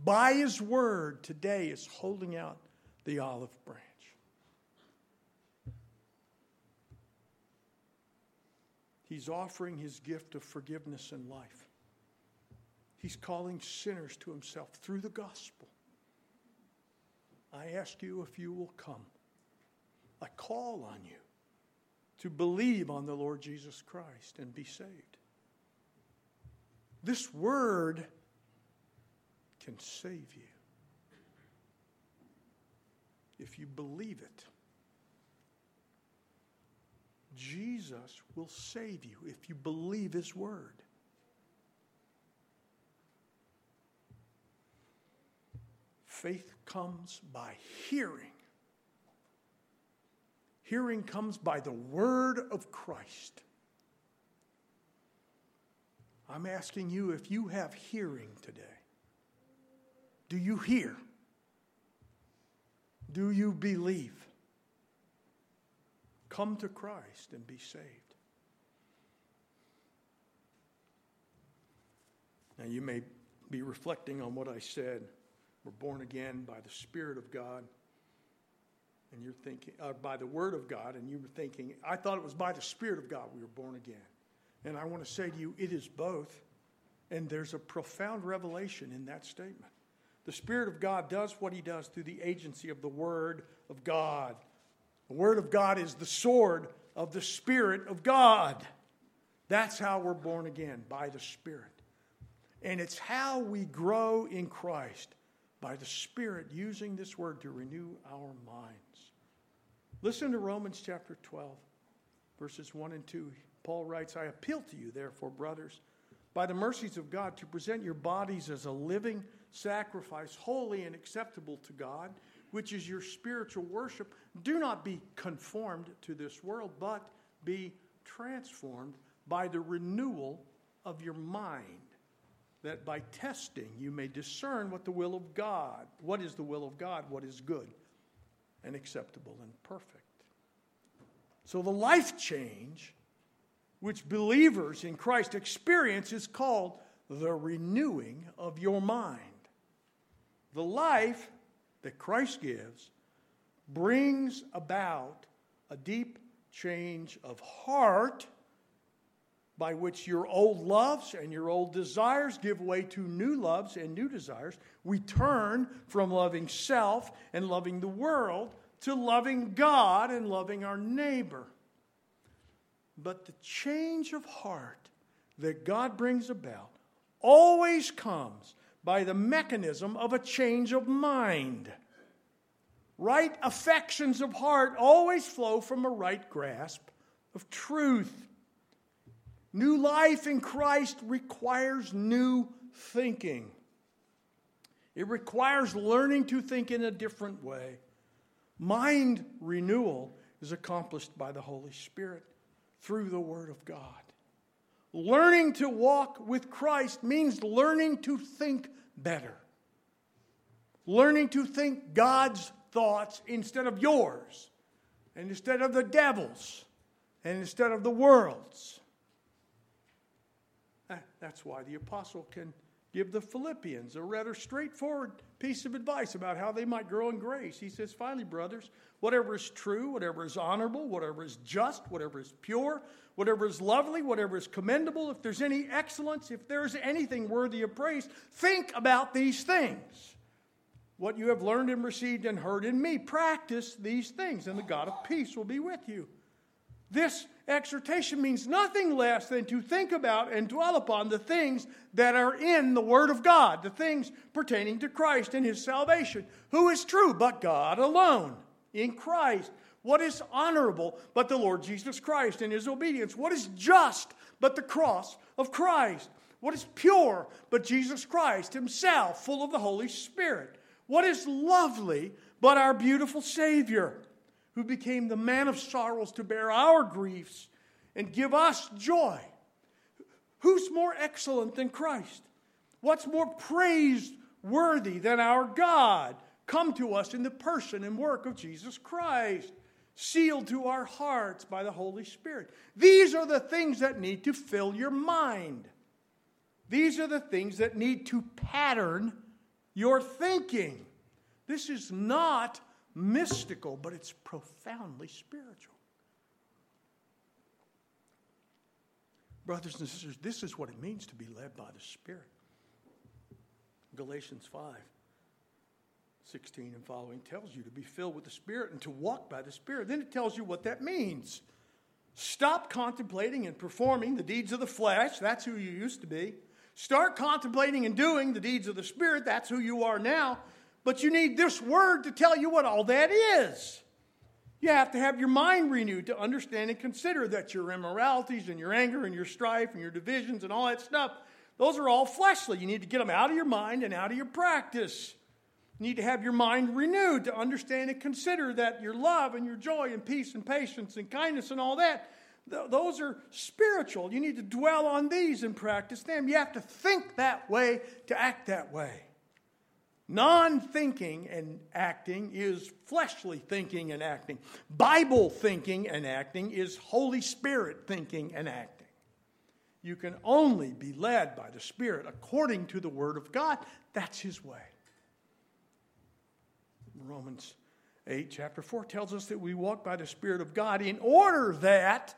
by His Word, today is holding out the olive branch. He's offering his gift of forgiveness and life. He's calling sinners to himself through the gospel. I ask you if you will come. I call on you to believe on the Lord Jesus Christ and be saved. This word can save you. if you believe it. Jesus will save you if you believe his word. Faith comes by hearing. Hearing comes by the word of Christ. I'm asking you if you have hearing today. Do you hear? Do you believe? Come to Christ and be saved. Now, you may be reflecting on what I said. We're born again by the Spirit of God. And you're thinking, uh, by the Word of God, and you were thinking, I thought it was by the Spirit of God we were born again. And I want to say to you, it is both. And there's a profound revelation in that statement. The Spirit of God does what He does through the agency of the Word of God. The Word of God is the sword of the Spirit of God. That's how we're born again, by the Spirit. And it's how we grow in Christ, by the Spirit using this Word to renew our minds. Listen to Romans chapter 12, verses 1 and 2. Paul writes, I appeal to you, therefore, brothers, by the mercies of God, to present your bodies as a living sacrifice, holy and acceptable to God, which is your spiritual worship. Do not be conformed to this world, but be transformed by the renewal of your mind, that by testing you may discern what the will of God, what is the will of God, what is good and acceptable and perfect. So the life change which believers in Christ experience is called the renewing of your mind. The life that Christ gives brings about a deep change of heart by which your old loves and your old desires give way to new loves and new desires. We turn from loving self and loving the world to loving God and loving our neighbor. But the change of heart that God brings about always comes by the mechanism of a change of mind. Right affections of heart always flow from a right grasp of truth. New life in Christ requires new thinking. It requires learning to think in a different way. Mind renewal is accomplished by the Holy Spirit through the Word of God. Learning to walk with Christ means learning to think better, learning to think God's thoughts instead of yours, and instead of the devil's, and instead of the world's. That's why the apostle can give the Philippians a rather straightforward piece of advice about how they might grow in grace. He says, Finally, brothers, whatever is true, whatever is honorable, whatever is just, whatever is pure, whatever is lovely, whatever is commendable, if there's any excellence, if there's anything worthy of praise, think about these things. What you have learned and received and heard in me, practice these things, and the God of peace will be with you. This exhortation means nothing less than to think about and dwell upon the things that are in the Word of God, the things pertaining to Christ and His salvation. Who is true but God alone in Christ? What is honorable but the Lord Jesus Christ and His obedience? What is just but the cross of Christ? What is pure but Jesus Christ Himself, full of the Holy Spirit? What is lovely but our beautiful Savior? Who became the man of sorrows to bear our griefs and give us joy. Who's more excellent than Christ? What's more praiseworthy than our God? Come to us in the person and work of Jesus Christ, sealed to our hearts by the Holy Spirit. These are the things that need to fill your mind. These are the things that need to pattern your thinking. This is not mystical, but it's profoundly spiritual. Brothers and sisters, this is what it means to be led by the Spirit. Galatians 5 16 and following tells you to be filled with the Spirit and to walk by the Spirit. Then it tells you what that means. Stop contemplating and performing the deeds of the flesh. That's who you used to be. Start contemplating and doing the deeds of the Spirit. That's who you are now. But you need this word to tell you what all that is. You have to have your mind renewed to understand and consider that your immoralities and your anger and your strife and your divisions and all that stuff, those are all fleshly. You need to get them out of your mind and out of your practice. You need to have your mind renewed to understand and consider that your love and your joy and peace and patience and kindness and all that, th- those are spiritual. You need to dwell on these and practice them. You have to think that way to act that way. Non thinking and acting is fleshly thinking and acting. Bible thinking and acting is Holy Spirit thinking and acting. You can only be led by the Spirit according to the Word of God. That's His way. Romans 8, chapter 4 tells us that we walk by the Spirit of God in order that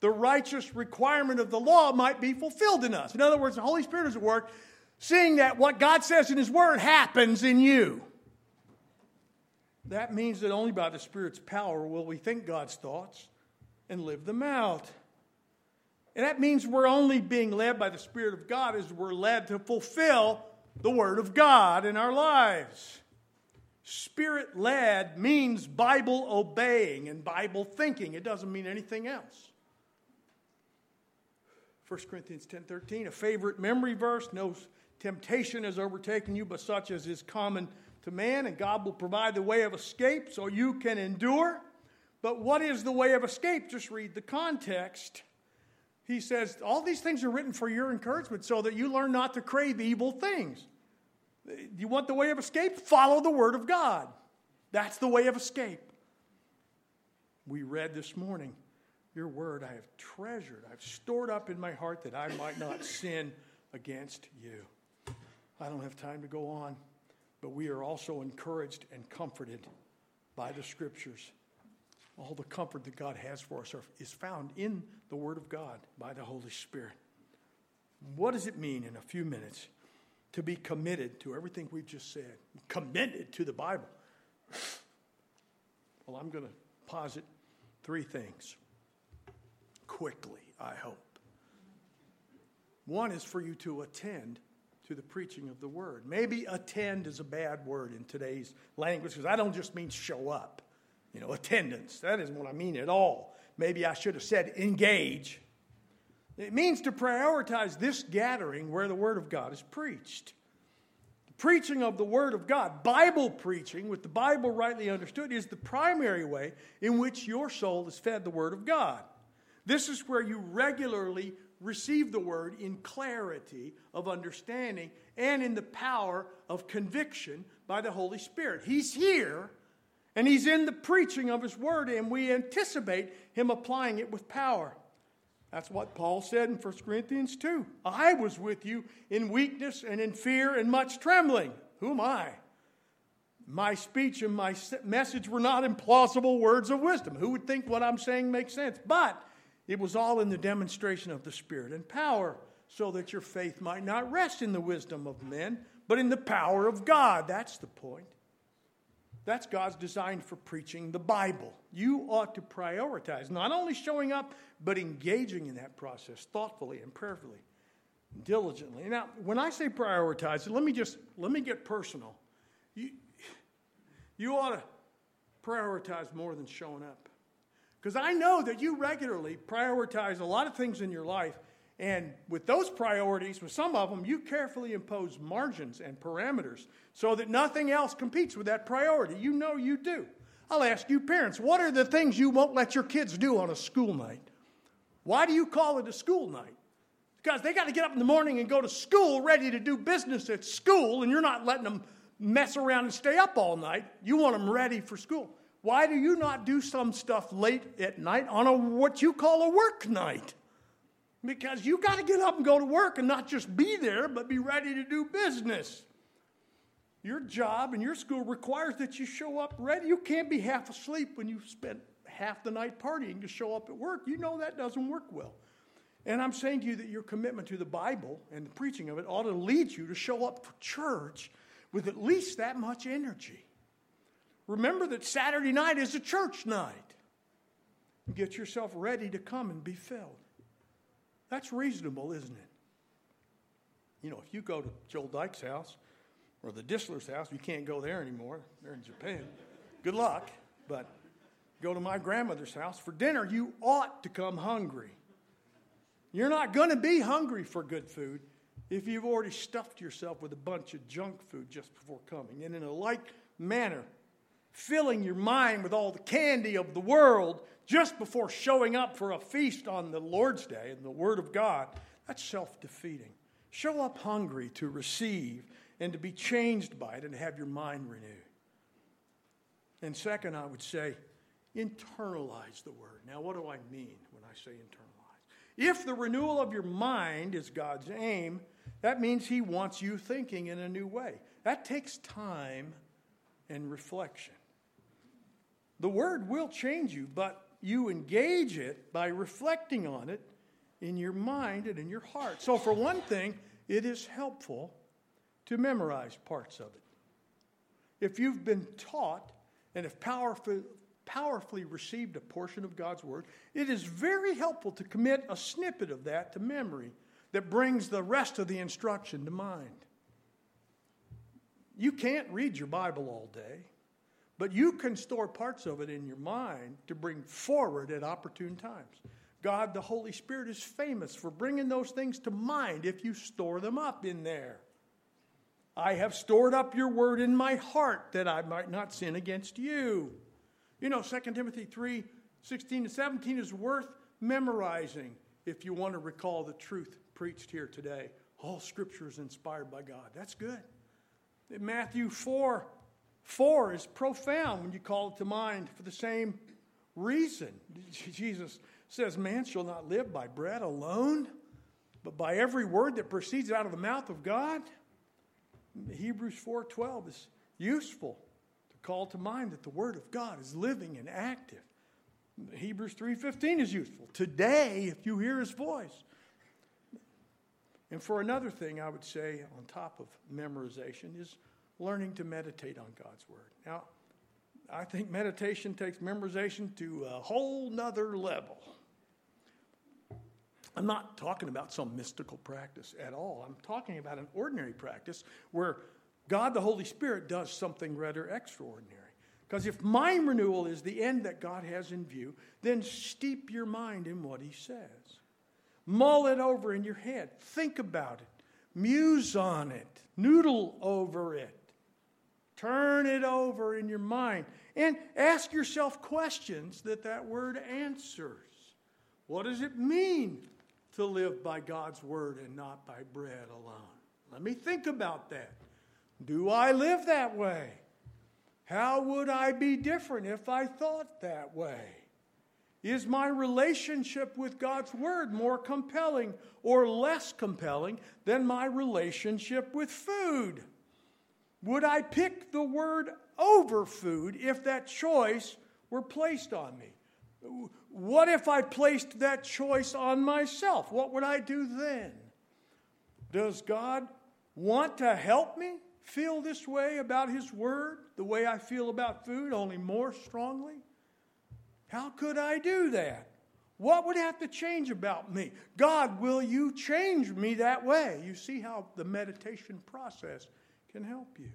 the righteous requirement of the law might be fulfilled in us. In other words, the Holy Spirit is at work seeing that what God says in His Word happens in you. That means that only by the Spirit's power will we think God's thoughts and live them out. And that means we're only being led by the Spirit of God as we're led to fulfill the Word of God in our lives. Spirit led means Bible obeying and Bible thinking. It doesn't mean anything else. 1 Corinthians 10:13, a favorite memory verse, no Temptation has overtaken you, but such as is common to man, and God will provide the way of escape so you can endure. But what is the way of escape? Just read the context. He says, All these things are written for your encouragement so that you learn not to crave evil things. You want the way of escape? Follow the Word of God. That's the way of escape. We read this morning, Your Word I have treasured, I've stored up in my heart that I might not sin against you. I don't have time to go on, but we are also encouraged and comforted by the scriptures. All the comfort that God has for us are, is found in the Word of God by the Holy Spirit. What does it mean in a few minutes to be committed to everything we've just said? Committed to the Bible. Well, I'm going to posit three things quickly, I hope. One is for you to attend to the preaching of the word. Maybe attend is a bad word in today's language because I don't just mean show up. You know, attendance. That isn't what I mean at all. Maybe I should have said engage. It means to prioritize this gathering where the word of God is preached. The preaching of the word of God, Bible preaching, with the Bible rightly understood, is the primary way in which your soul is fed the word of God. This is where you regularly receive the word in clarity of understanding and in the power of conviction by the Holy Spirit. He's here and he's in the preaching of his word, and we anticipate him applying it with power. That's what Paul said in 1 Corinthians 2. I was with you in weakness and in fear and much trembling. Who am I? My speech and my message were not implausible words of wisdom. Who would think what I'm saying makes sense? But it was all in the demonstration of the Spirit and power, so that your faith might not rest in the wisdom of men, but in the power of God. That's the point. That's God's design for preaching the Bible. You ought to prioritize not only showing up, but engaging in that process thoughtfully and prayerfully, diligently. Now, when I say prioritize, let me just let me get personal. You, you ought to prioritize more than showing up. Because I know that you regularly prioritize a lot of things in your life. And with those priorities, with some of them, you carefully impose margins and parameters so that nothing else competes with that priority. You know you do. I'll ask you, parents, what are the things you won't let your kids do on a school night? Why do you call it a school night? Because they got to get up in the morning and go to school ready to do business at school, and you're not letting them mess around and stay up all night. You want them ready for school. Why do you not do some stuff late at night on a what you call a work night? Because you got to get up and go to work and not just be there, but be ready to do business. Your job and your school requires that you show up ready. You can't be half asleep when you've spent half the night partying to show up at work. You know that doesn't work well. And I'm saying to you that your commitment to the Bible and the preaching of it ought to lead you to show up for church with at least that much energy. Remember that Saturday night is a church night. Get yourself ready to come and be filled. That's reasonable, isn't it? You know, if you go to Joel Dyke's house or the Disler's house. You can't go there anymore. They're in Japan. Good luck. But go to my grandmother's house for dinner. You ought to come hungry. You're not going to be hungry for good food if you've already stuffed yourself with a bunch of junk food just before coming. And in a like manner, filling your mind with all the candy of the world just before showing up for a feast on the Lord's Day and the Word of God, that's self defeating. Show up hungry to receive and to be changed by it and have your mind renewed. And second, I would say, internalize the Word. Now, what do I mean when I say internalize? If the renewal of your mind is God's aim, that means He wants you thinking in a new way. That takes time and reflection. The Word will change you, but you engage it by reflecting on it in your mind and in your heart. So, for one thing, it is helpful to memorize parts of it. If you've been taught and have powerfully, powerfully received a portion of God's Word, it is very helpful to commit a snippet of that to memory that brings the rest of the instruction to mind. You can't read your Bible all day. But you can store parts of it in your mind to bring forward at opportune times. God, the Holy Spirit, is famous for bringing those things to mind if you store them up in there. I have stored up your word in my heart that I might not sin against you. You know, 2 Timothy 3 16 to 17 is worth memorizing if you want to recall the truth preached here today. All scripture is inspired by God. That's good. In Matthew 4 4 is profound when you call it to mind for the same reason. Jesus says, Man shall not live by bread alone, but by every word that proceeds out of the mouth of God. Hebrews 4:12 is useful to call to mind that the word of God is living and active. Hebrews 3:15 is useful. Today, if you hear his voice. And for another thing I would say on top of memorization is learning to meditate on God's Word. Now, I think meditation takes memorization to a whole nother level. I'm not talking about some mystical practice at all. I'm talking about an ordinary practice where God the Holy Spirit does something rather extraordinary. Because if mind renewal is the end that God has in view, then steep your mind in what He says. Mull it over in your head. Think about it. Muse on it. Noodle over it. Turn it over in your mind and ask yourself questions that that word answers. What does it mean to live by God's word and not by bread alone? Let me think about that. Do I live that way? How would I be different if I thought that way? Is my relationship with God's Word more compelling or less compelling than my relationship with food? Would I pick the word over food if that choice were placed on me? What if I placed that choice on myself? What would I do then? Does God want to help me feel this way about His Word, the way I feel about food, only more strongly? How could I do that? What would have to change about me? God, will you change me that way? You see how the meditation process can help you.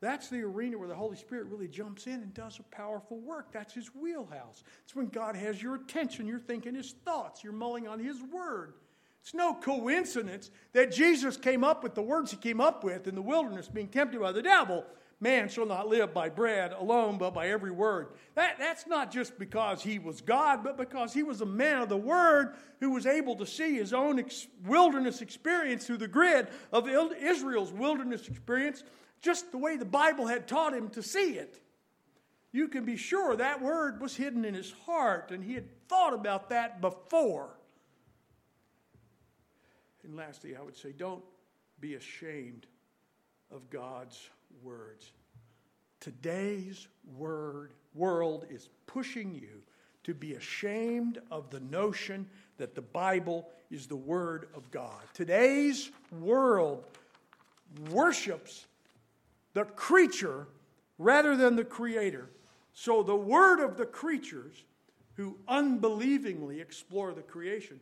That's the arena where the Holy Spirit really jumps in and does a powerful work. That's his wheelhouse. It's when God has your attention, you're thinking his thoughts, you're mulling on his word. It's no coincidence that Jesus came up with the words he came up with in the wilderness, being tempted by the devil. Man shall not live by bread alone, but by every word. That, that's not just because he was God, but because he was a man of the word who was able to see his own ex- wilderness experience through the grid of Israel's wilderness experience, just the way the Bible had taught him to see it. You can be sure that word was hidden in his heart, and he had thought about that before. And lastly, I would say don't be ashamed of God's words. Today's word, world is pushing you to be ashamed of the notion that the Bible is the Word of God. Today's world worships the creature rather than the Creator. So the Word of the creatures who unbelievingly explore the creation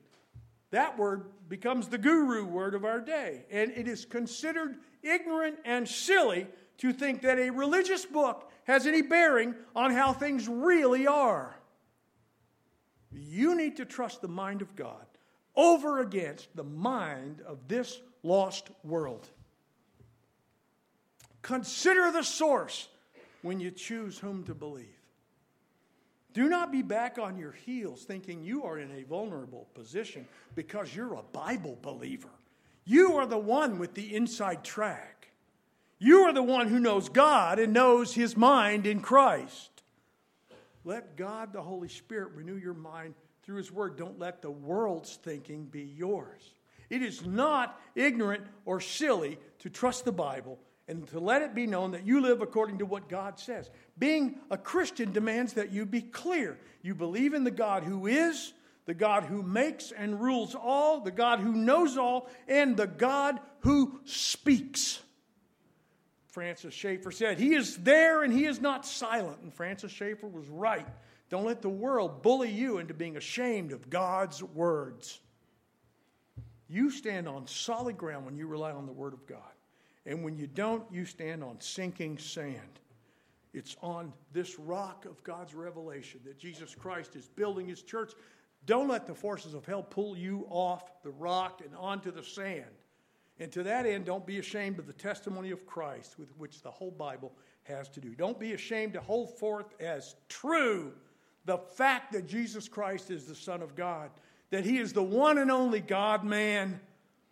That word becomes the guru word of our day. And it is considered ignorant and silly to think that a religious book has any bearing on how things really are. You need to trust the mind of God over against the mind of this lost world. Consider the source when you choose whom to believe. Do not be back on your heels thinking you are in a vulnerable position because you're a Bible believer. You are the one with the inside track. You are the one who knows God and knows his mind in Christ. Let God, the Holy Spirit, renew your mind through his word. Don't let the world's thinking be yours. It is not ignorant or silly to trust the Bible and to let it be known that you live according to what God says. Being a Christian demands that you be clear. You believe in the God who is, the God who makes and rules all, the God who knows all, and the God who speaks. Francis Schaeffer said, He is there and He is not silent. And Francis Schaeffer was right. Don't let the world bully you into being ashamed of God's words. You stand on solid ground when you rely on the Word of God. And when you don't, you stand on sinking sand. It's on this rock of God's revelation that Jesus Christ is building his church. Don't let the forces of hell pull you off the rock and onto the sand. And to that end, don't be ashamed of the testimony of Christ with which the whole Bible has to do. Don't be ashamed to hold forth as true the fact that Jesus Christ is the Son of God, that he is the one and only God man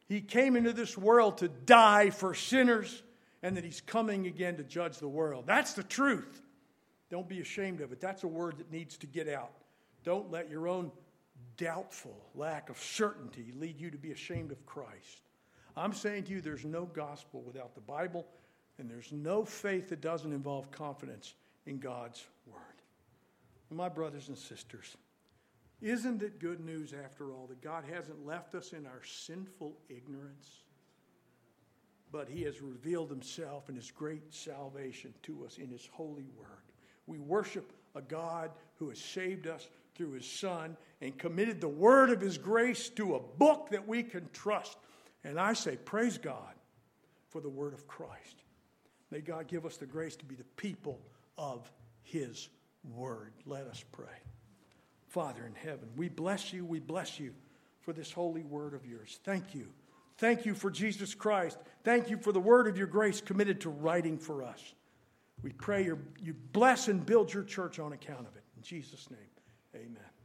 he came into this world to die for sinners, and that He's coming again to judge the world. That's the truth. Don't be ashamed of it. That's a word that needs to get out. Don't let your own doubtful lack of certainty lead you to be ashamed of Christ. I'm saying to you, there's no gospel without the Bible, and there's no faith that doesn't involve confidence in God's Word. My brothers and sisters, isn't it good news, after all, that God hasn't left us in our sinful ignorance, but He has revealed Himself and His great salvation to us in His holy word? We worship a God who has saved us through His Son and committed the word of His grace to a book that we can trust. And I say, Praise God for the word of Christ. May God give us the grace to be the people of His word. Let us pray. Father in heaven, we bless you, we bless you for this holy word of yours. Thank you. Thank you for Jesus Christ. Thank you for the word of your grace committed to writing for us. We pray you bless and build your church on account of it. In Jesus' name, amen.